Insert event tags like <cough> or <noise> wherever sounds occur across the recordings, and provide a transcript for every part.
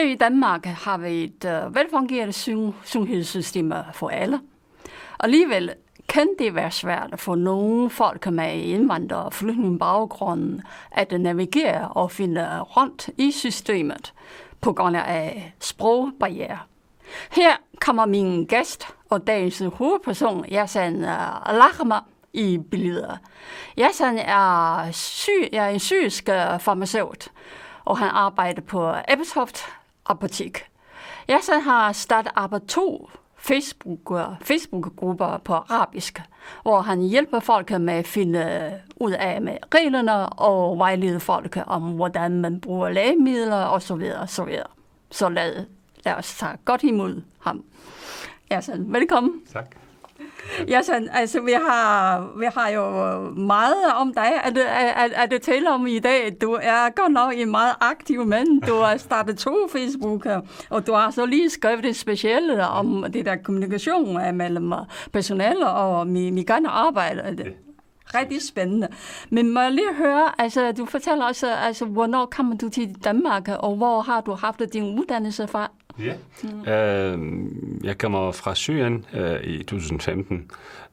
Her i Danmark har vi et uh, velfungerende sundhedssystem for alle. Alligevel kan det være svært for nogle folk med indvandrer- og flygtningebaggrund at navigere og finde rundt i systemet på grund af sprogbarriere. Her kommer min gæst og dagens hovedperson, Yasan øh, Lahma, i billeder. Yasan er, sy- er en syrisk øh, farmaceut, og han arbejder på Ebeltoft Jeg så har startet to Facebook, Facebook-grupper på arabisk, hvor han hjælper folk med at finde ud af med reglerne og vejlede folk om, hvordan man bruger lægemidler osv. Så, videre. så lad, lad os tage godt imod ham. Ja, så velkommen. Tak. Ja, så, altså, vi har, vi har jo meget om dig, at, at, at det tale om i dag. Du er godt nok en meget aktiv mand. Du har startet to Facebook, og du har så lige skrevet det specielle om det der kommunikation mellem personale og gerne arbejde. Det rigtig spændende. Men må jeg lige høre, altså du fortæller også, altså, hvornår kommer du til Danmark, og hvor har du haft din uddannelse fra? Ja, mm. øh, jeg kommer fra Syrien øh, i 2015,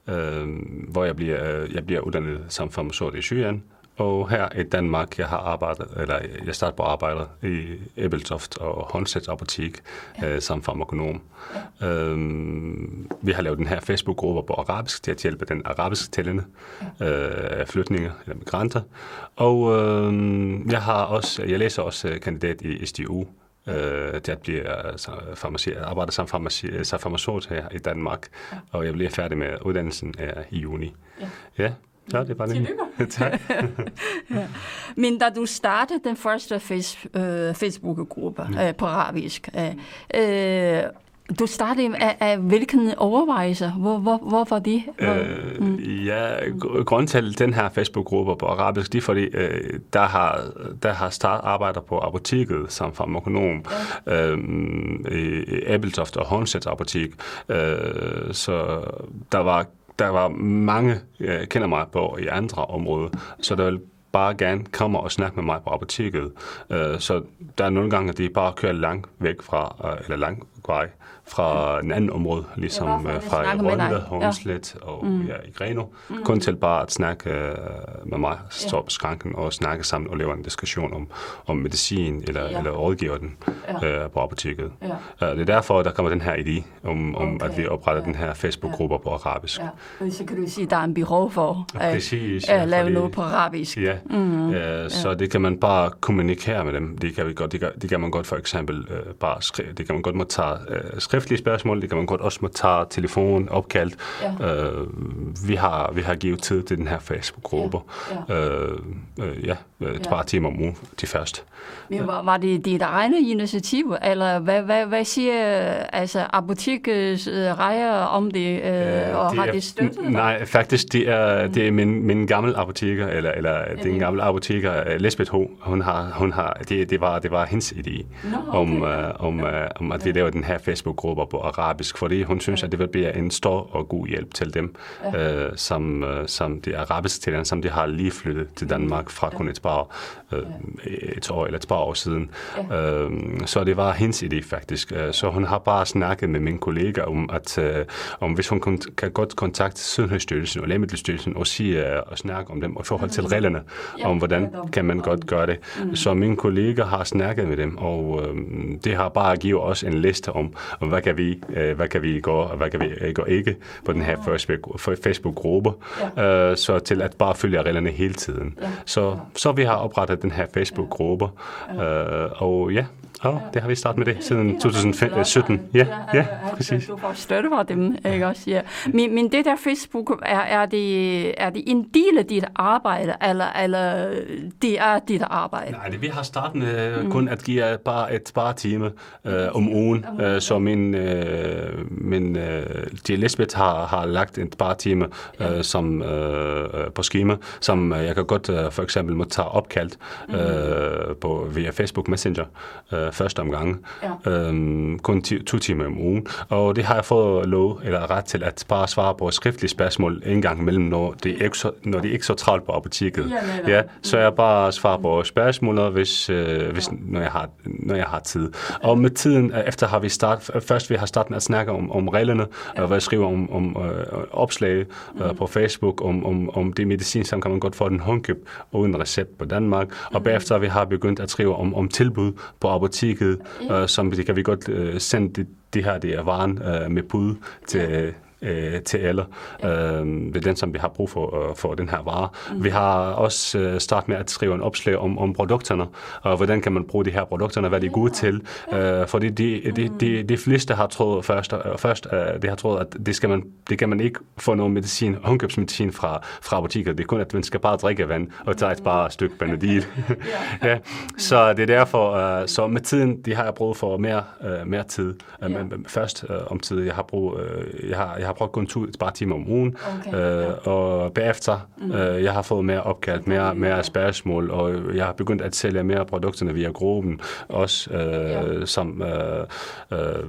øh, hvor jeg bliver, jeg bliver uddannet som farmaceut i Syrien, og her i Danmark, jeg har arbejdet, eller jeg startede på arbejde i Ebeltoft og Håndsæt Apotek ja. øh, som farmakonom. Ja. Øhm, vi har lavet den her Facebook-gruppe på arabisk til at hjælpe den arabisk talende ja. øh, flytninger eller migranter. Og øh, jeg har også, jeg læser også øh, kandidat i SDU, øh, til at blive altså, farmaci, arbejde som, farmaci, som farmaceut her i Danmark, ja. og jeg bliver færdig med uddannelsen øh, i juni. Ja. ja. Ja, det er bare det. <laughs> tak. <laughs> ja. Men da du startede den første face, øh, Facebook-gruppe mm. øh, på arabisk, øh, øh, du startede af, af hvilken overvejelse? Hvor, hvor, hvorfor det? Hvor, øh, mm. Ja, grunden til den her Facebook-gruppe på arabisk, det er fordi, øh, der har, der har start arbejder på apoteket som farmakonom ja. øh, i Abeltoft og Hornsets apotek. Øh, så der var der var mange, jeg kender mig på i andre områder, så der vil bare gerne komme og snakke med mig på apoteket. Øh, så der er nogle gange, at de bare kører langt væk fra, øh, eller langt vej fra en anden område, ligesom ja, øh, fra Rønne, Hornslet ja. og mm. ja, i Greno. Mm. Kun til bare at snakke uh, med mig, stå på skranken og snakke sammen og lave en diskussion om, om medicin eller, ja. eller rådgiver den ja. uh, på apoteket. Ja. Uh, det er derfor, der kommer den her idé om, om okay. at vi opretter ja. den her Facebook-gruppe ja. på arabisk. Ja. Så kan du sige, at der er en behov for at, Præcis, ja, at lave fordi, noget på arabisk. Ja, mm. ja. så det kan man bare kommunikere med dem. Det kan, vi godt, det kan, det kan man godt for eksempel uh, bare skrive, det kan man godt må tage uh, skriftlige spørgsmål, det kan man godt også må tage telefon, opkaldt. Ja. Uh, vi, har, vi har givet tid til den her Facebook-gruppe. Ja. Ja. Uh, uh, ja, et ja. par timer om ugen til først. Men var, var det dit egne initiativ, eller hvad, hvad, hvad siger altså, apotekets rejer om det, øh, og det har er, det støttet dig? Nej, faktisk, det er, det er min, min gamle apoteker, eller, eller det er en gammel apoteker, Lisbeth H., hun har, hun har, det, det, var, det var hendes idé, no, okay. om, uh, om, uh, om at vi laver den her Facebook-gruppe på arabisk, fordi hun synes, at det vil blive en stor og god hjælp til dem, ja. uh, som, uh, som de arabiske talere, som de har lige flyttet til Danmark fra kun et par, uh, et år eller et par år siden. Ja. Uh, så det var hendes idé faktisk. Uh, så hun har bare snakket med min kollega om, at uh, om hvis hun kan, kan godt kontakte Sundhedsstyrelsen og Lægemiddelstyrelsen og sige uh, og snakke om dem og i forhold til reglerne, ja. om hvordan kan man godt gøre det. Mm. Så min kollega har snakket med dem, og uh, det har bare givet os en liste om, om hvad kan vi, uh, hvad kan vi gå, og hvad kan vi gå ikke på den her Facebook-gruppe, ja. uh, så til at bare følge reglerne hele tiden. Ja. Så, så vi har oprettet den her Facebook-gruppe, uh, og ja, Ja, det har vi startet med det siden 2017. Ja, ja, præcis. Du får støtte fra dem, ikke også? Ja. Men, men det der Facebook, er, er, det, er det en del af dit arbejde, eller, eller det er dit arbejde? Nej, det, vi har startet med mm. kun at give bare et par timer øh, om ugen, øh, så min, øh, min øh, Lisbeth har, har lagt et par timer øh, som, øh, på schema, som jeg kan godt øh, for eksempel må tage opkaldt øh, på, via Facebook Messenger. Øh, øh, første omgang. Ja. Øhm, kun ti, to timer om ugen. Og det har jeg fået lov, eller ret til, at bare svare på skriftlige spørgsmål en gang imellem, når det er ikke så, når det er ikke så travlt på apoteket. Ja, ja, så jeg bare svarer på spørgsmål, hvis, øh, hvis, når, jeg har, når jeg har tid. Og med tiden, øh, efter har vi start, først vi har startet at snakke om, om reglerne, ja. og hvad jeg skriver om, om øh, opslag øh, på Facebook, om, om, om det medicin, som kan man godt få den håndkøb uden recept på Danmark. Og bagefter vi har begyndt at skrive om, om tilbud på apoteket, øh, som det kan vi godt øh, sende det, det her det er varen øh, med bud til, øh, til alle, øh, ved den, som vi har brug for, øh, for den her vare. Mm. Vi har også øh, startet med at skrive en opslag om, om produkterne, og hvordan kan man bruge de her produkterne, hvad de er gode til. Øh, fordi de, de, de, de fleste har troet først, øh, først øh, de har troet, at det, skal man, det kan man ikke få noget medicin, håndkøbsmedicin fra, fra butikker. Det er kun, at man skal bare drikke vand og tage et bare stykke Benadryl. <laughs> <laughs> ja. Så det er derfor, øh, så med tiden, de har jeg brug for mere, øh, mere tid. Øh, først øh, om tid, jeg har brug, øh, jeg har, jeg har brugt kun to, et par timer om ugen, okay, øh, ja. og bagefter, mm. øh, jeg har fået mere opkald, mere, mere spørgsmål, og jeg har begyndt at sælge mere produkterne via gruppen, også øh, ja. som øh, øh,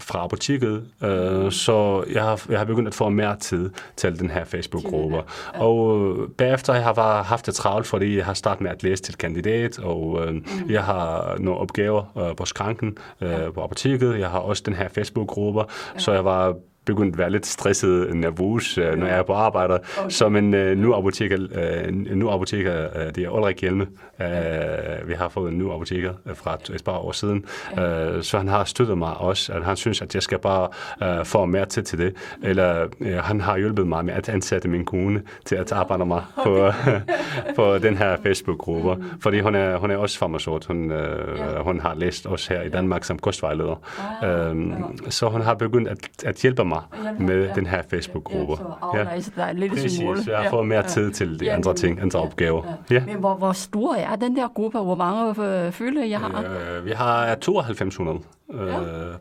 fra apoteket, øh, så jeg har, jeg har begyndt at få mere tid til den her Facebook-gruppe. Ja. Og bagefter jeg har jeg haft det travlt, fordi jeg har startet med at læse til kandidat, og øh, mm. jeg har nogle opgaver øh, på skranken øh, ja. på apoteket, jeg har også den her Facebook-gruppe, ja. så jeg var begyndt at være lidt stresset, nervøs, øh, når jeg er på arbejde. Okay. Så men øh, nu apoteker, øh, nu apoteker øh, det er Ulrik Hjelme. Øh, vi har fået en ny apoteker øh, fra et par år siden. Øh, så han har støttet mig også, at han synes, at jeg skal bare øh, få mere tid til det. Eller øh, han har hjulpet mig med at ansætte min kone til at arbejde mig på, <laughs> på den her Facebook-gruppe. Mm. Fordi hun er, hun er også farmaceut. Hun, øh, hun har læst os her i Danmark som kostvejleder. Ah, øh, så hun har begyndt at, at hjælpe mig mig med den her Facebook-gruppe. Ja, så ja. lidt Præcis, jeg får mere tid til de andre ting, andre opgaver. Ja. Men hvor, hvor stor er den der gruppe? Hvor mange øh, følger jeg har? Øh, vi har 9200 øh, ja.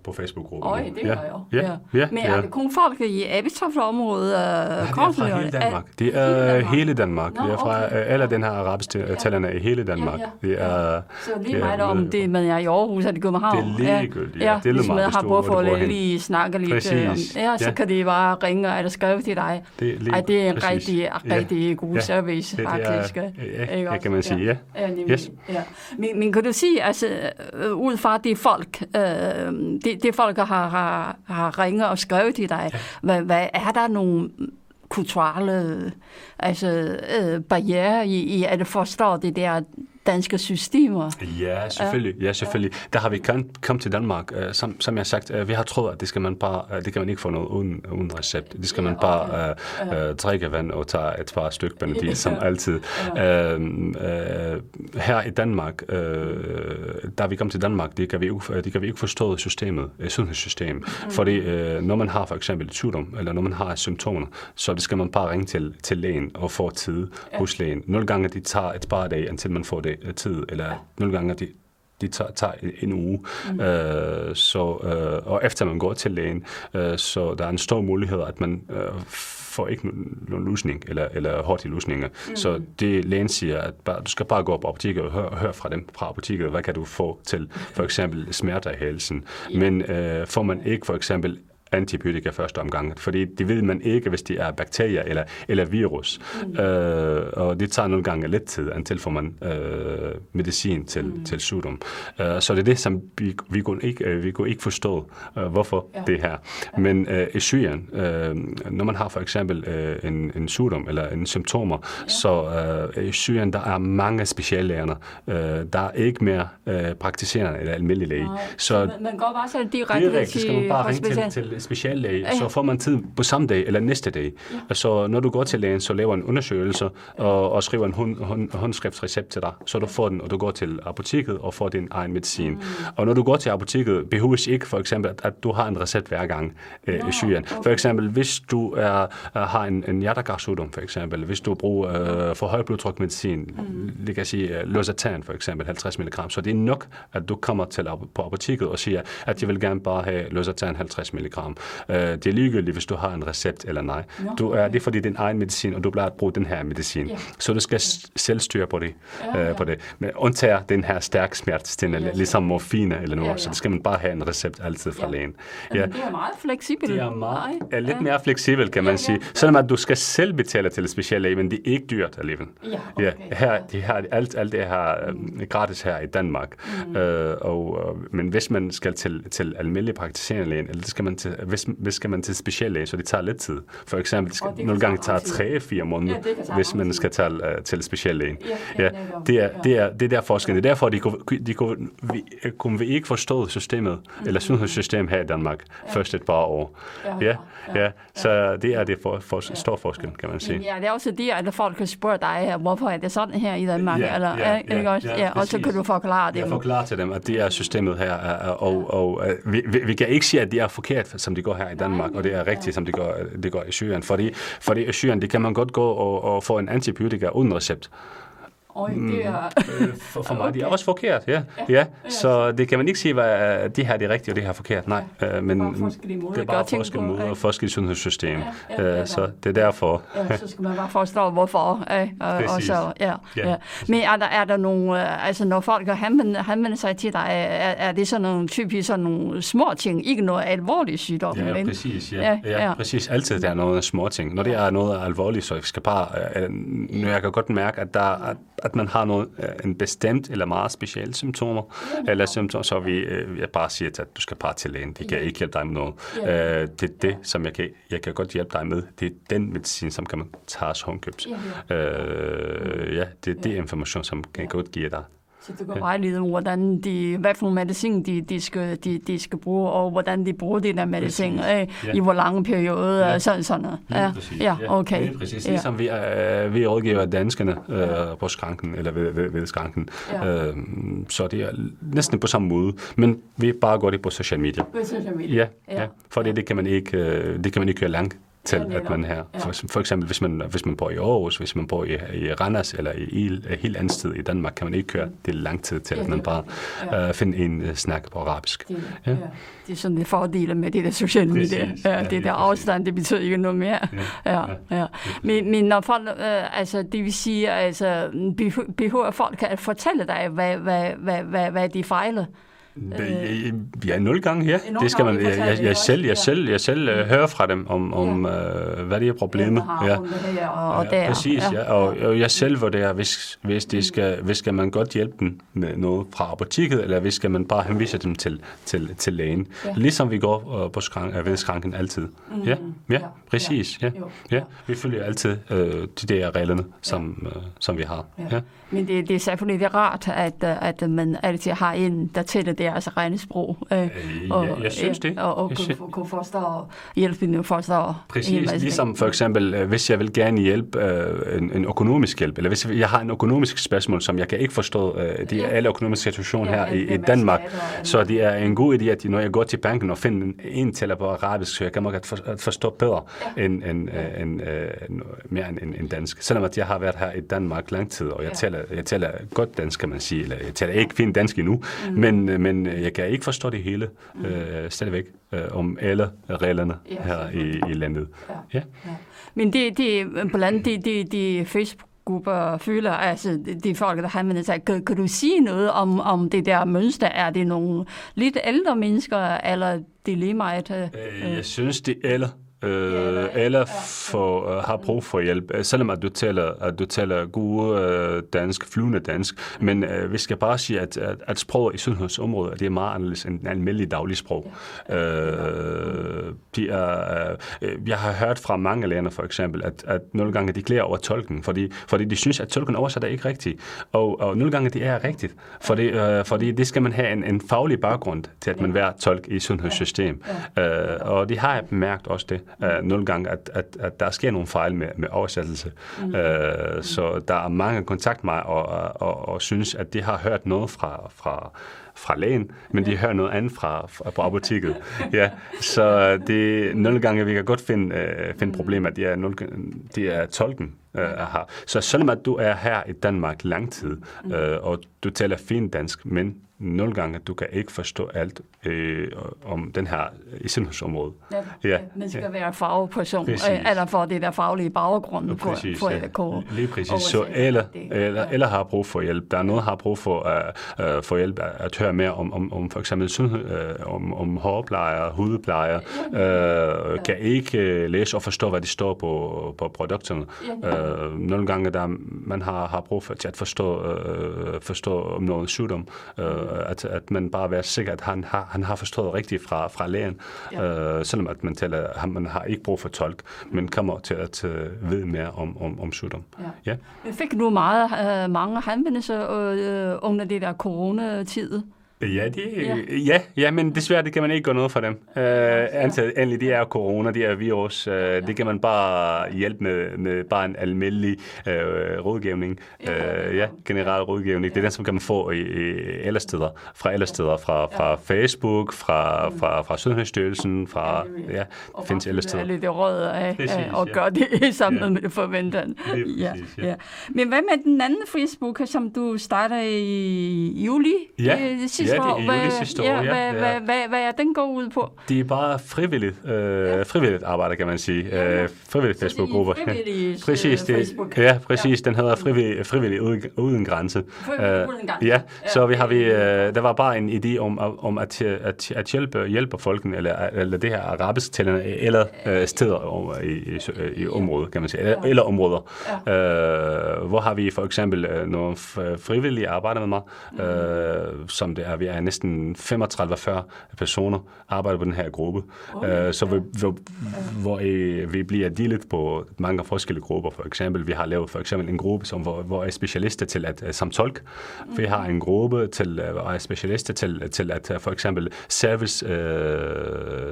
på Facebook-gruppen. Øj, det ja. jo. Ja. Ja. Ja. Men er det kun folk i Abitoft-området? Øh, ja, det er fra hele Danmark. Det er hele Danmark. Det er fra okay. alle den her arabiske talerne i hele Danmark. Det er, så lige meget om det, man er i Aarhus eller i København. Det er ligegyldigt. Ja, ja. Det er meget, har brug for at lige snakke lidt Præcis. Ja, så kan de bare ringe eller skrive til dig. Det er, lige, Ej, det er en præcis. rigtig, rigtig god service, det, faktisk. Det er, ja, kan man sige, ja. ja. Yes. ja. Men, men kan du sige, altså, øh, ud fra det folk, øh, det, det folk har, har, har ringet og skrevet til dig, ja. hvad, hvad er der nogle kulturelle altså, øh, barriere i, i at forstå det der danske systemer. Ja, selvfølgelig. Ja, selvfølgelig. Der har vi kommet til Danmark, uh, som, som jeg har sagt, uh, vi har troet, at det skal man bare, uh, det kan man ikke få noget uden, uden recept. Det skal man bare uh, uh, drikke vand og tage et par stykker Benadryl, ja. som altid. Uh, uh, her i Danmark, uh, da vi kom til Danmark, det kan vi ikke, det kan vi ikke forstå systemet, uh, sundhedssystem. Mm. Fordi uh, når man har for eksempel et sygdom, eller når man har symptomer, så det skal man bare ringe til, til lægen og få tid hos lægen. Nogle gange de tager et par dage, indtil man får det Øh, tid, eller ja. nogle gange de, de tager, tager en uge. Mm. Øh, så, øh, og efter man går til lægen, øh, så der er en stor mulighed, at man øh, får ikke nogen lusning, eller, eller hurtige lusninger. Mm. Så det lægen siger, at bare, du skal bare gå på apoteket og høre, høre fra dem fra apoteket, hvad kan du få til for eksempel smerter i halsen. Yeah. Men øh, får man ikke for eksempel antibiotika første omgang, fordi det ved man ikke, hvis det er bakterier eller, eller virus. Mm. Øh, og det tager nogle gange lidt tid, indtil får man øh, medicin til, mm. til sygdom. Øh, så det er det, som vi, vi, kunne, ikke, øh, vi kunne ikke forstå, øh, hvorfor ja. det her. Men øh, i Syrien, øh, når man har for eksempel øh, en, en sygdom eller en symptomer, ja. så øh, i Syrien, der er mange speciallæger. Øh, der er ikke mere øh, praktiserende eller almindelige læge. Så man, man går bare så direkte, direkte til skal man bare ringe til, til speciallæge, ja. så får man tid på samme dag eller næste dag. Ja. Så når du går til lægen, så laver en undersøgelse og, og skriver en hund, hund, håndskriftsrecept til dig, så du får den, og du går til apoteket og får din egen medicin. Mm. Og når du går til apoteket, behøves ikke for eksempel, at, at du har en recept hver gang øh, no, i Syrien. Okay. For eksempel, hvis du er, har en, en hjertekarsygdom, for eksempel, hvis du bruger øh, for høj blodtryk medicin, mm. det kan sige uh, Losartan for eksempel, 50 mg, så det er nok, at du kommer til på apoteket og siger, at jeg vil gerne bare have Losartan 50 mg om. Øh, det er ligegyldigt, hvis du har en recept eller nej. Du er, det er fordi, din egen medicin, og du bliver at bruge den her medicin. Yeah. Så du skal selv styre på det. Ja. Øh, på det. Men undtager den her stærk smertestillende, ja, ligesom morfine eller noget, ja, ja. så det skal man bare have en recept altid fra ja. lægen. Ja. det er meget fleksibelt. Det er, meget, er lidt mere fleksibelt, kan man ja, sige. Selvom at du skal selv betale til speciallæge, men det er ikke dyrt alligevel. Ja, okay. ja, her, de har alt, alt det her um, gratis her i Danmark. Mm. Øh, og, uh, men hvis man skal til, til almindelig praktiserende lægen, eller det skal man til, hvis, hvis skal man til speciallæge, så det tager lidt tid. For eksempel, det skal, det nogle gange tager 3-4 måneder, ja, hvis man skal tage uh, til speciallægen. Ja, ja, det, er, det, er, det er der forskellen. Det er derfor, de kunne, de kunne, vi, kunne vi ikke forstå systemet, mm. eller sundhedssystem her i Danmark, ja. først et par år. Ja, ja, ja. Så det er det for, for, stor forskel, kan man sige. Ja, det er også det, at folk kan spørge dig, hvorfor er det sådan her i Danmark? Ja, eller, ja, ja, ja, ja, ja, og så kan du forklare det. Jeg forklarer til dem, at det er systemet her, og, og, og vi, vi kan ikke sige, at det er forkert, som det går her i Danmark, og det er rigtigt, som det går, det går i Syrien. Fordi, fordi i Syrien, det kan man godt gå og, og få en antibiotika uden recept. Oj, det er... Mm, øh, for, for mig <laughs> okay. det er også forkert, ja. ja. ja. Så det kan man ikke sige, at det her er det rigtige, og det her er forkert. Nej, ja. øh, men det er bare forskellige måder, det er bare forskellige måder og forskellige sundhedssystem. Ja, ja, ja, ja. Så det er derfor. Ja, så skal man bare forstå, hvorfor. Ja, og, og så, ja, ja. ja. Men er der, er der nogle, øh, altså når folk henvender, henvender sig til dig, er, er det sådan nogle typisk sådan nogle små ting, ikke noget alvorligt sygdom? Ja, ja præcis. Ja. Ja, ja, ja, præcis. Altid der er noget små ting. Når det er noget alvorligt, så jeg skal bare, øh, nu jeg kan godt mærke, at der, at man har noget, øh, en bestemt eller meget specielle symptomer, ja. eller symptomer, så vi øh, jeg bare siger, at du skal bare til lægen. Det kan ja. ikke hjælpe dig med noget. Ja. Øh, det er det, som jeg kan, jeg kan godt hjælpe dig med. Det er den medicin, som kan man tage håndkøbt. Ja, ja. Øh, ja, det er det information, som kan ja. godt give dig. Så du kan vejlede om, hvordan de, hvad for nogle medicin de, de, skal, de, de skal bruge, og hvordan de bruger de der medicin, øh, ja. i hvor lange perioder, ja. sådan sådan noget. Ja, ja, okay. Ja, præcis. Ligesom vi, øh, vi rådgiver danskerne øh, på skranken, eller ved, ved, ved skranken. Ja. Øh, så det er næsten på samme måde, men vi bare går det på social media. På social media. Ja, ja. ja. fordi det kan man ikke, øh, det kan man ikke køre langt til, ja, at man her, for, for eksempel hvis man, hvis man bor i Aarhus, hvis man bor i, i Randers eller i, i et helt andet sted i Danmark, kan man ikke køre det lang tid til, at man bare ja. uh, finder en uh, snak på arabisk. Det, ja. Ja. det er sådan det fordele med det der sociale medier. Ja, ja, det der afstand, det betyder ikke noget mere. Ja, ja, ja. Men, men når folk, uh, altså det vil sige, altså behøver folk at fortælle dig, hvad, hvad, hvad, hvad, hvad de fejler? Øh, ja, nul gange, ja. Det skal man, jeg, jeg, jeg selv, jeg selv, jeg selv uh, hører fra dem om, om ja. uh, hvad det er problemet. Ja, og, ja, præcis, ja. ja. Og, og jeg selv vurderer, hvis, hvis, det skal, hvis skal man godt hjælpe dem med noget fra apoteket, eller hvis skal man bare henvise dem til, til, til lægen. Ja. Ligesom vi går uh, på skrank, uh, ved skranken altid. Mm. Ja, ja, præcis. Ja. Ja. Vi følger altid uh, de der reglerne, som, uh, som vi har. Ja. Ja. Men det, det er selvfølgelig rart, at, at man altid har en, der tæller deres regnesprog. Øh, øh, og, ja, jeg synes det. Og, og kunne, kunne forstå, hjælpe dem forstå. Præcis, ligesom for eksempel, øh, hvis jeg vil gerne hjælpe øh, en, en økonomisk hjælp, eller hvis jeg har en økonomisk spørgsmål, som jeg kan ikke forstå, øh, de er alle økonomiske situationer ja, her i, i Danmark, så det er en god idé, at når jeg går til banken og finder en, en tæller på arabisk, så jeg kan måske forstå bedre ja. end, end, ja. end, end, mere end, end, dansk. Selvom at jeg har været her i Danmark lang tid, og jeg, ja. taler, jeg taler godt dansk, kan man sige, eller jeg taler ikke fint dansk endnu, mm. men, men men øh, jeg kan ikke forstå det hele mm. øh, stadigvæk øh, om alle reglerne ja, her i, i landet. Ja. Ja. Ja. Men det, det blandt de, de, de Facebook grupper føler, altså de folk, der har med sig. Kan, kan du sige noget om, om det der mønster? Er det nogle lidt ældre mennesker, eller dilemmaet? Øh, jeg synes, det er ældre øh, eller for, øh, har brug for hjælp, øh, selvom at du taler, at du taler gode øh, dansk, flyvende dansk. Men øh, vi skal bare sige, at, at, at sproget i sundhedsområdet det er meget anderledes end almindelig daglig sprog. Øh, de er, øh, jeg har hørt fra mange lærere for eksempel, at, at nogle gange de klæder over tolken, fordi, fordi de synes, at tolken oversætter ikke rigtigt. Og, og nogle gange det er rigtigt, fordi, øh, fordi det skal man have en, en faglig baggrund til, at man være tolk i sundhedssystem. Øh, og de har mærket også det uh, nogle gange, at, at, at der sker nogle fejl med, med oversættelse. Mm. Uh, så der er mange kontakt mig og, og, og synes, at de har hørt noget fra, fra, fra lægen, men de hører noget andet fra, fra på apoteket. <laughs> ja, så det, nogle gange vi kan godt finde, uh, finde problemer, det er, nogle, det er tolken, uh, har. Så selvom at du er her i Danmark lang tid, uh, og du taler fint dansk, men nogle gange, at du kan ikke forstå alt øh, om den her i sundhedsområdet. Ja, ja. Man skal ja. være fagperson, præcis. eller for det der faglige baggrund. Præcis, for, for, ja. for, Lige præcis. Så eller, eller, ja. eller har brug for hjælp. Der er noget, der har brug for at uh, få hjælp at, at høre mere om, om, om for eksempel sundhed, uh, om, om hårplejer, hudplejer, uh, ja. kan ikke uh, læse og forstå, hvad de står på, på produkterne. Ja. Uh, nogle gange, der man har, har brug for at forstå, uh, forstå om noget sygdom, uh, at, at man bare være sikker, at han har, han har forstået rigtigt fra, fra lægen, ja. uh, selvom at man, taler, man har ikke brug for tolk, men kommer til at uh, vide mere om, om, om sygdom. Ja. Ja. Fik du meget, uh, mange henvendelser uh, under det der coronatid? Ja, de, ja. ja, ja, men desværre det kan man ikke gøre noget for dem. Uh, antaget, endelig, det er corona, det er virus. Uh, ja. Det kan man bare hjælpe med, med bare en almindelig uh, rådgivning. Uh, ja, generel rådgivning. Det er den, som kan man få i, i alle steder. Fra alle steder. Fra, fra Facebook, fra, fra, fra Sundhedsstyrelsen, fra... Ja, det findes alle steder. lidt råd af, præcis, og ja. gøre det sammen ja. med det forventede. Ja, ja. ja. Men hvad med den anden Facebook, som du starter i juli? Ja, sidste sidste ja, det er hvad, år. Ja, ja, hvad, hvad, hvad, hvad er den går ud på? Det er bare frivilligt, øh, ja. frivilligt arbejde, kan man sige. Ja, ja. Øh, frivilligt Facebook-grupper. Ja. Præcis, det, Facebook. Ja, præcis. Ja. Den hedder frivillig, frivillig uden, uden grænse. Frivillig øh, uden grænse. Ja, så vi har vi, øh, der var bare en idé om, om at, at, at hjælpe, hjælpe folkene, eller, eller det her arabisk talende, eller øh, steder i, i, i området, kan man sige, eller, eller områder. Ja. Øh, hvor har vi for eksempel øh, nogle frivillige arbejder med mig, mm. øh, som det er vi er næsten 35-40 personer, arbejder på den her gruppe. Okay. Uh, så vi, hvor, hvor uh, vi bliver delt på mange forskellige grupper. For eksempel, vi har lavet for eksempel en gruppe, som, hvor, hvor er specialister til at, uh, som tolk. Mm. Vi har en gruppe, til, uh, hvor er specialister til, til at uh, for eksempel service, uh,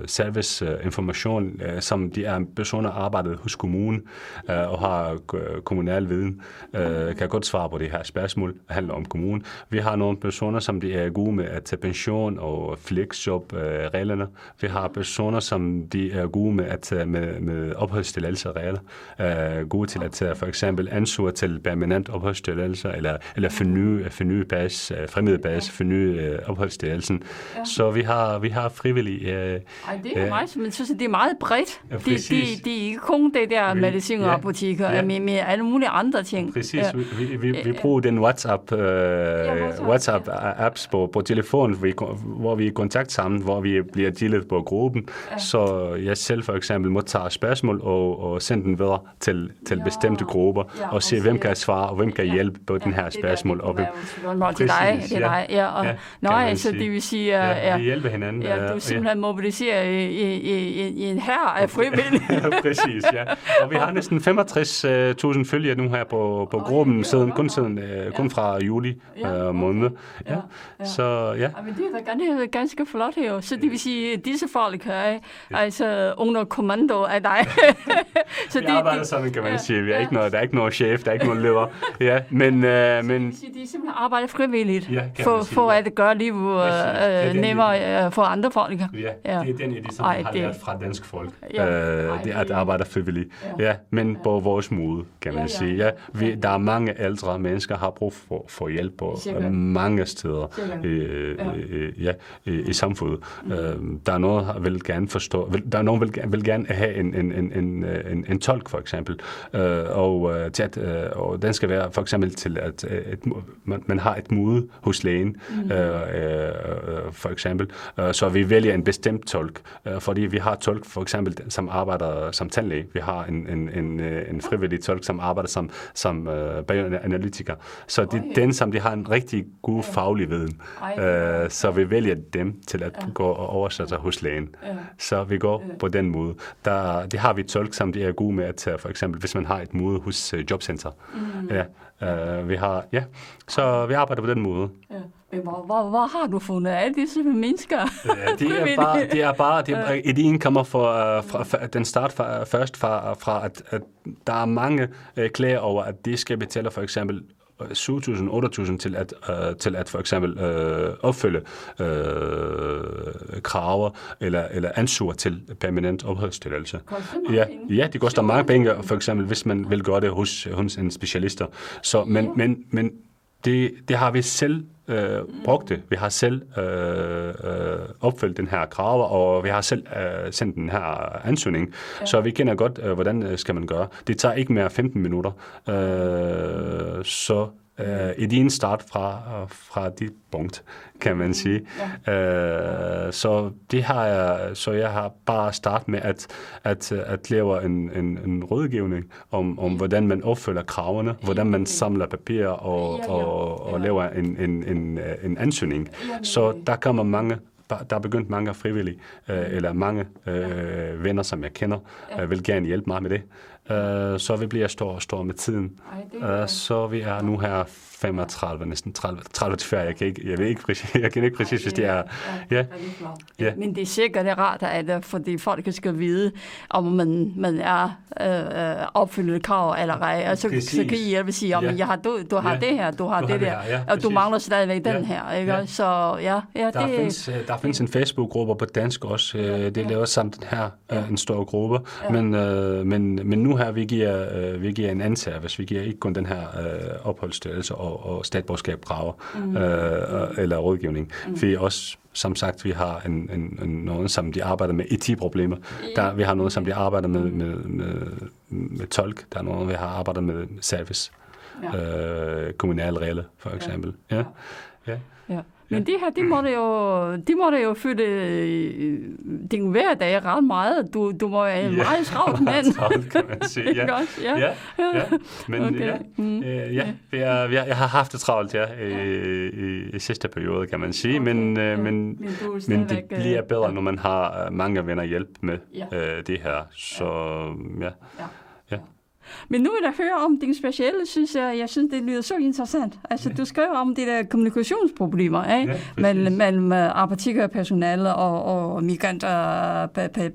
service uh, information, uh, som de er personer, der arbejder hos kommunen uh, og har uh, kommunal viden, uh, kan godt svare på det her spørgsmål, der handler om kommunen. Vi har nogle personer, som de er gode med at tage pension og flexjob-reglerne. Vi har personer, som de er gode med at tage med, med opholdstilladelse-regler. Uh, gode til at tage for eksempel ansøge til permanent opholdstilladelse, eller, eller forny, forny bas, fremmede bas, forny uh, opholdstilladelsen. Ja. Så vi har, vi har frivillige... Uh, Ej, det er uh, meget, men synes, det er meget bredt. Ja, det, de, de er ikke kun det der medicin og apoteker, ja. med, med alle mulige andre ting. Præcis. Ja. Vi, vi, vi bruger den WhatsApp, uh, ja, WhatsApp, WhatsApp-apps på, på telefon, hvor vi er i kontakt sammen, hvor vi bliver dealet på gruppen, ja. så jeg selv for eksempel må tage spørgsmål og, og sende den videre til, til ja. bestemte grupper, ja, og se, hvem kan svare, og hvem kan ja. hjælpe på ja, den her spørgsmål. Det, det, det, det er dig, det er dig. Ja, og, ja, nej, så det vil sige, ja, ja, vi hjælper hinanden. Ja, du simpelthen ja. mobiliserer i, i, i, i en her af frivillige. <laughs> Præcis, ja. Og vi har næsten 65.000 følgere nu her på, på gruppen, siden, kun, siden, kun fra juli uh, måned. Ja. Så ja. Ja, men det er da ganske, ganske flot her. Så det vil sige, at disse folk er altså under kommando af dig. <laughs> så vi det, arbejder det, sådan, kan man ja, sige. Vi er ja. ikke noget, der er ikke noget chef, der er ikke nogen leder. Ja, men, uh, men... Sige, de simpelthen arbejder frivilligt ja, for, sige, for ja. at gøre livet uh, nemmere uh, for andre folk. Ja, ja, det er den idé, som Ej, har det, lært fra dansk folk. Ja. Uh, Ej, det er at arbejde frivilligt. Ja, ja men ja. på vores måde, kan man ja, ja. sige. Ja, vi, der er mange ældre mennesker, der har brug for, for hjælp på Sikkert. mange steder. Uh, ja. øh, ja, i, i samfundet. Mm. Øh, der er noget, der vil gerne forstå, vil, der er nogen, vil, vil gerne have en, en, en, en, en, en tolk, for eksempel. Øh, og, øh, til at, øh, og den skal være for eksempel til, at øh, et, man, man har et møde hos lægen, mm. øh, øh, for eksempel. Øh, så vi vælger en bestemt tolk, øh, fordi vi har tolk, for eksempel, som arbejder som tandlæge. Vi har en, en, en, en frivillig tolk, som arbejder som, som øh, bioanalytiker. Så det er den, som de har en rigtig god faglig viden. Øh, Øh, så vi vælger dem til at ja. gå og oversætte hos lægen. Ja. Så vi går ja. på den måde. Der, det har vi tolk, som de er gode med at tage, for eksempel hvis man har et møde hos uh, Jobcenter. Mm. Ja, uh, vi har, ja, så vi arbejder på den måde. Ja. Hvor, hvor, hvor har du fundet alle disse mennesker? Ja, <laughs> det er bare, det er bare det er, ideen kommer fra, fra, fra den start fra, først fra, fra at, at der er mange uh, klager over, at de skal betale for eksempel 7.000-8.000 til at, uh, til at for eksempel uh, opfylde uh, kraver eller, eller ansøge til permanent opholdstilladelse. Ja, ja, det koster mange penge, for eksempel hvis man vil gøre det hos, hos en specialister. Så, men, men, men det, det har vi selv øh, brugt det. Vi har selv øh, øh, opfyldt den her krav, og vi har selv øh, sendt den her ansøgning. Ja. Så vi kender godt, øh, hvordan øh, skal man gøre. Det tager ikke mere 15 minutter. Øh, så øh, i din start fra, fra dit punkt, kan man sige. Ja. Øh, så det har jeg, så jeg har bare startet med at, at, at lave en, en, en rådgivning om, om, hvordan man opfylder kravene, hvordan man samler papir og, og, og laver en, en, en, en ansøgning. Så der kommer mange der er begyndt mange frivillige, øh, eller mange øh, venner, som jeg kender, øh, vil gerne hjælpe mig med det. Øh, så vi bliver stor og stor med tiden. Ej, øh, så vi er nu her 35, næsten 30, 30 til 40. Jeg kan ikke, jeg ved ikke præcis, jeg kan ikke præcis, hvis det er... Ja. ja. Men det er sikkert det er rart, at det, fordi folk skal vide, om man, man er øh, opfyldet krav eller ej. Og så, så kan I hjælpe sige, om ja. jeg har, du, du har ja. det her, du har du det, det der, ja, og du mangler stadigvæk ja. den her. Ikke? Ja. Så ja, ja der, det, findes, øh, der findes en Facebook-gruppe på dansk også. Øh, ja. Det laver samt den her, ja. en stor gruppe. Ja. Men, øh, men, men nu her, vi giver, vi giver en ansætter, hvis vi giver ikke kun den her øh, opholdsstørrelse og og, og statsborgerskab kraver mm. øh, eller rådgivning. Mm. Vi også, som sagt, vi har en, en, en, noget, som de arbejder med IT-problemer. Der, vi har noget, som de arbejder med, med, med, med tolk. Der er noget, vi har arbejdet med service. Ja. Øh, kommunale regler, for eksempel. Ja. Ja. Ja. ja. Men de her, de måtte jo, de måtte jo fylde øh, din hverdag ret meget. Du, du må være en ja, meget travlt mand. travlt, kan man sige. <laughs> Ja. ja. ja, ja. Men okay. ja, mm. øh, ja. Jeg, jeg, jeg har haft det travlt, ja, i, i, i sidste periode, kan man sige. Okay. Men, øh, men, men, men det bliver bedre, ja. når man har mange venner hjælp med ja. øh, det her. Så ja. ja. Men nu vil jeg høre om din specielle, synes jeg, jeg synes, det lyder så interessant. Altså, ja. du skriver om de der kommunikationsproblemer, ikke? Ja, mellem, mellem apotekerpersonale og, og migranter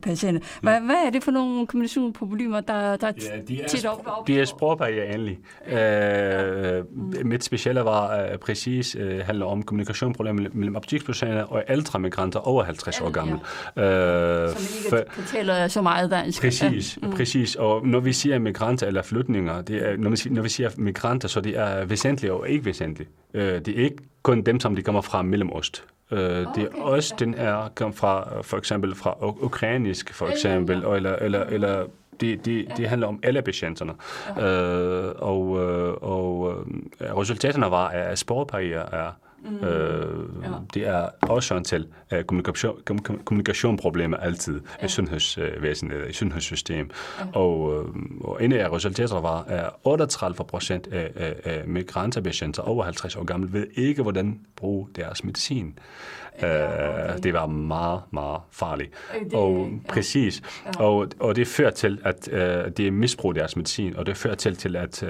patienter. Hvad, ja. hvad er det for nogle kommunikationsproblemer, der, der ja, de er, tit op? De er sprogbarriere egentlig. Øh, mit specielle var uh, præcis uh, handler om kommunikationsproblemer mellem apotekspersonale og ældre migranter over 50 år gamle. Ja. Uh, Som ikke for, fortæller så meget dansk. Præcis, ja. mm. præcis. Og når vi siger migranter, eller flytninger, det er, når, vi, når vi siger migranter, så det er væsentligt og ikke væsentligt. Øh, det er ikke kun dem, som de kommer fra Mellemost. Øh, okay. Det er også den er kom fra for eksempel fra ukrainisk for eksempel, ja. eller eller eller det, det, det handler om alle patienterne. Øh, og øh, og øh, resultaterne var, at sporbarriere er Mm. Øh, ja. Det er årsagen til uh, kommunikation, kommunikationproblemer altid ja. i sundhedsvæsenet, i sundhedssystemet. Ja. Og, øh, og en af resultaterne var, at 38 procent af, af, af migrantpatienter over 50 år gamle ved ikke, hvordan bruge deres medicin. Okay. Det var meget, meget farligt. Det, og ja. præcis. Ja. Og, og det fører til, at uh, det misbruger deres medicin, og det fører til, til at uh,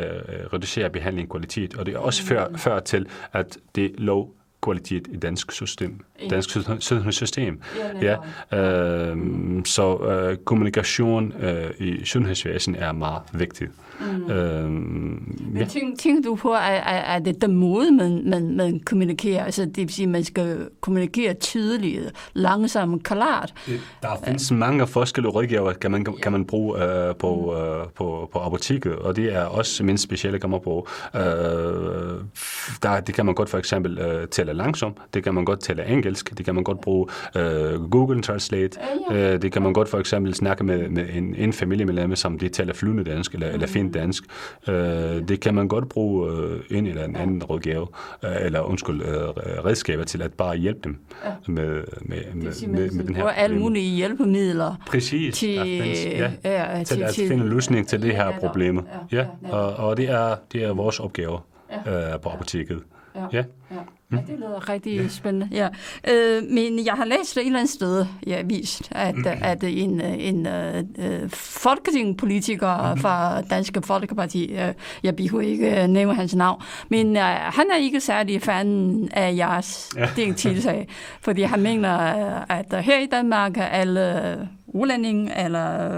reducere behandling kvalitet, og det også mm. fører, fører til, at det lov kvalitet i dansk system, dansk sundhedssystem. Ja, ja. Øh, så øh, kommunikation øh, i sundhedsvæsenet er meget vigtigt. Mm. Øhm, ja. tænker, tænker du på, at, at det den måde, man, man, man kommunikerer? Altså, det vil sige, at man skal kommunikere tydeligt, langsomt, klart. Der findes uh, mange forskellige rådgiver, kan man, kan man bruge uh, på, uh, på, på apoteket, og det er også min specielle, kan man bruge. Uh, der, det kan man godt for eksempel uh, tælle langsomt, det kan man godt tælle engelsk, det kan man godt bruge uh, Google Translate, uh, det kan man godt for eksempel snakke med, med en, en familiemedlem, som de taler flydende dansk, eller, eller fint dansk. Øh, det kan man godt bruge øh, en eller anden, anden rådgave, øh, eller undskyld, øh, redskaber til at bare hjælpe dem ja. med, med, med, med, med den her alle mulige hjælpemidler. Præcis. Til, findes, ja, ja, til, til at finde løsning til det her ja. Ja, ja, ja, og, og det er, det er vores opgave ja. øh, på apoteket. Ja. ja. ja. Ja, det lyder rigtig ja. spændende. Ja. Øh, men jeg har læst et eller andet sted i ja, avisen, at, mm. at en, en uh, folketingspolitiker mm. fra Danske Folkeparti, uh, jeg behøver ikke uh, nævne hans navn, men uh, han er ikke særlig fan af jeres ja. tiltag, fordi han mener, at her i Danmark er alle udlændinge eller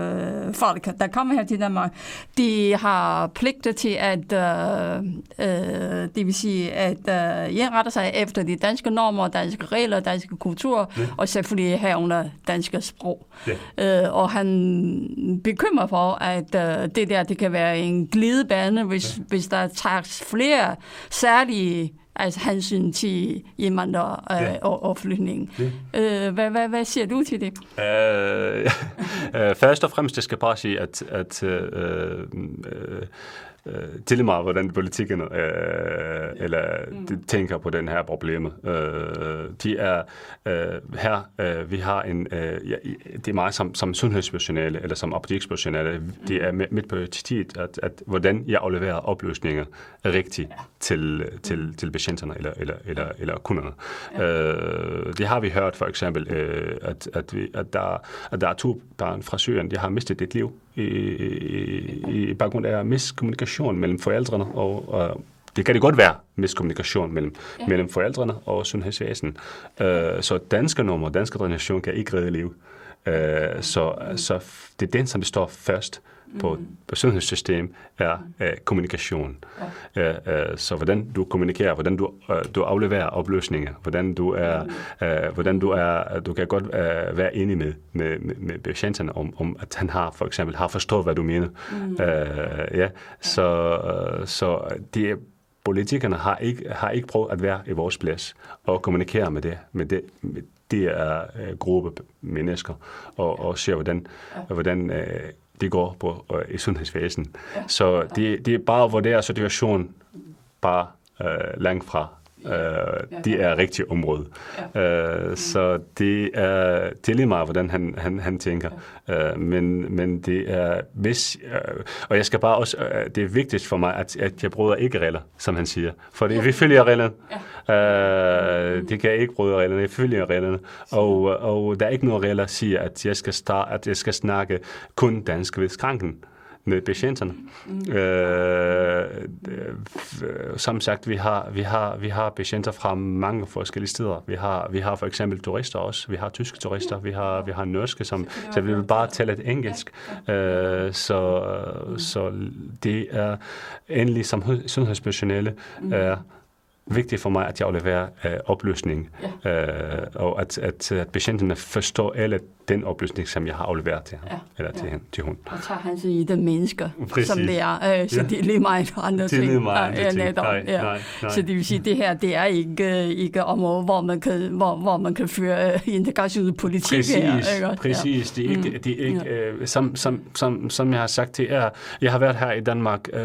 øh, folk, der kommer her til Danmark, de har pligt til at, øh, øh, det vil sige, at øh, indrette sig efter de danske normer, danske regler, danske kultur, ja. og selvfølgelig herunder danske sprog. Ja. Øh, og han bekymrer for, at øh, det der, det kan være en glidebane, hvis, ja. hvis der tages flere særlige altså hensyn til indvandrere øh, ja. og, og flygtninge. Ja. Øh, hvad, hvad, hvad siger du til det? Uh, uh, <laughs> først og fremmest, jeg skal bare sige, at, at uh, uh, øh, til mig, hvordan politikerne øh, eller mm. de tænker på den her problemet. Øh, de er øh, her, øh, vi har en, øh, ja, det er mig som, som sundhedspersonale eller som apotekspersonale, de er midt på tidet, at, at hvordan jeg afleverer oplysninger rigtigt til, til, til patienterne eller, eller, eller, eller kunderne. Ja. Øh, det har vi hørt for eksempel, øh, at, at, vi, at, der, at der er to børn fra Syrien, de har mistet et liv i, i, baggrund af miskommunikation mellem forældrene og, og det kan det godt være miskommunikation mellem, ja. mellem forældrene og sundhedsvæsenet. Uh, så danske nummer, danske donation kan ikke redde liv. Uh, så, så det er den, som står først på, mm. på sundhedssystem, er uh, kommunikation. Ja. Uh, uh, så hvordan du kommunikerer, hvordan du, uh, du afleverer opløsninger, hvordan du er, uh, hvordan du er, du kan godt uh, være enig med, med, med, med patienterne om, om, at han har for eksempel har forstået, hvad du mener. Mm. Uh, ja, så, uh, så det er politikerne har ikke, har ikke prøvet at være i vores plads og kommunikere med det, med det, med det er uh, gruppe mennesker og, og se, hvordan, ja. hvordan uh, det går på uh, i sundhedsvæsen. Ja. Så det, det er bare, hvor det er situation bare uh, langt fra Uh, det er rigtig område. Uh, så det er, det er lige meget, hvordan han, han, han tænker. Uh, men, men det er, hvis, uh, og jeg skal bare også, uh, det er vigtigt for mig, at, at jeg bryder ikke regler, som han siger. For det, vi følger reglerne. Uh, det kan jeg ikke bryde reglerne, jeg følger reglerne. Og, og der er ikke nogen regler, der siger, at jeg skal, start, at jeg skal snakke kun dansk ved skranken med patienterne. Mm. Øh, som sagt, vi har, vi, har, vi har patienter fra mange forskellige steder. Vi har, vi har for eksempel turister også. Vi har tyske turister, vi har, vi har norske, som, så vi vil bare tale et engelsk. Øh, så, så det er endelig som sundhedspersonale er vigtigt for mig, at jeg afleverer øh, oplysning, ja. øh, og at, at, at patienterne forstår alle den oplysning, som jeg har afleveret til ham, ja. eller til, ja. hende, til hun. Og tager han sig i det mennesker, Præcis. som det er. Øh, så ja. det er lige meget andre ting. Det er lige meget andre ja, ting. Netop, nej, ja. nej, nej. Så det vil sige, at det her, det er ikke, ikke område, hvor man kan, hvor, hvor man kan føre uh, integrationspolitik Præcis, her. Ikke? Præcis. Ja. Det er ikke, mm. det er ikke øh, som, som, som, som jeg har sagt, det er, jeg har været her i Danmark øh,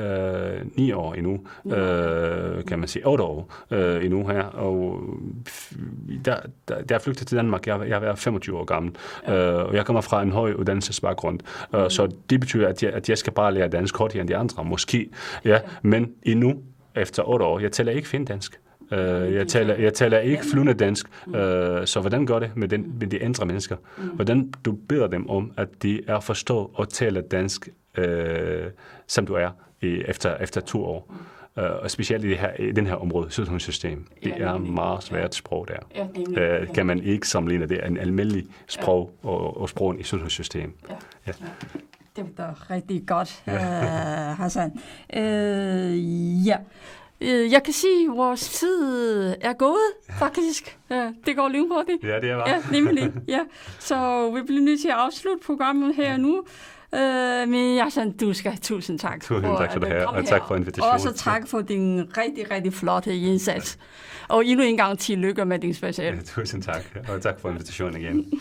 ni år endnu, øh, kan man sige, otte år øh, endnu her, og der, der, der er flygtet til Danmark, jeg, jeg har været 25 år gammel, ja Øh, og jeg kommer fra en høj uddannelsesbaggrund, øh, mm. så det betyder, at jeg, at jeg skal bare lære dansk hurtigere end de andre, måske. Ja, men endnu, efter otte år, jeg taler ikke findansk. Uh, jeg, taler, jeg taler ikke flydende dansk, uh, så hvordan gør det med, den, med de andre mennesker? Hvordan du beder dem om, at de er forstå og taler dansk, uh, som du er i, efter, efter to år? Uh, og specielt i, det her, i den her område, sundhedssystem. Det ja, er meget svært sprog der. Ja, uh, kan man ikke sammenligne det en almindelig sprog ja. og, og sprog i sundhedssystem. Ja. Ja. Det var rigtig godt, uh, Hassan. Uh, ja. Jeg kan sige, at vores tid er gået, faktisk. Ja, det går lynhurtigt. Ja, det er bare. Ja, nemlig. Ja. Så vi bliver nødt til at afslutte programmet her nu. Øh, men jeg sådan, du skal tusind tak. Tusind for, tak for det her, og tak for invitationen. Også tak for din rigtig, rigtig flotte indsats. Og endnu en gang tillykke med din special. Ja, tusind tak, og tak for invitationen igen.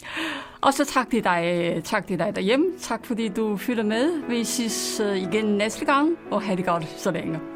<laughs> og så tak til dig, tak til dig derhjemme. Tak fordi du følger med. Vi ses øh, igen næste gang, og have det godt så længe.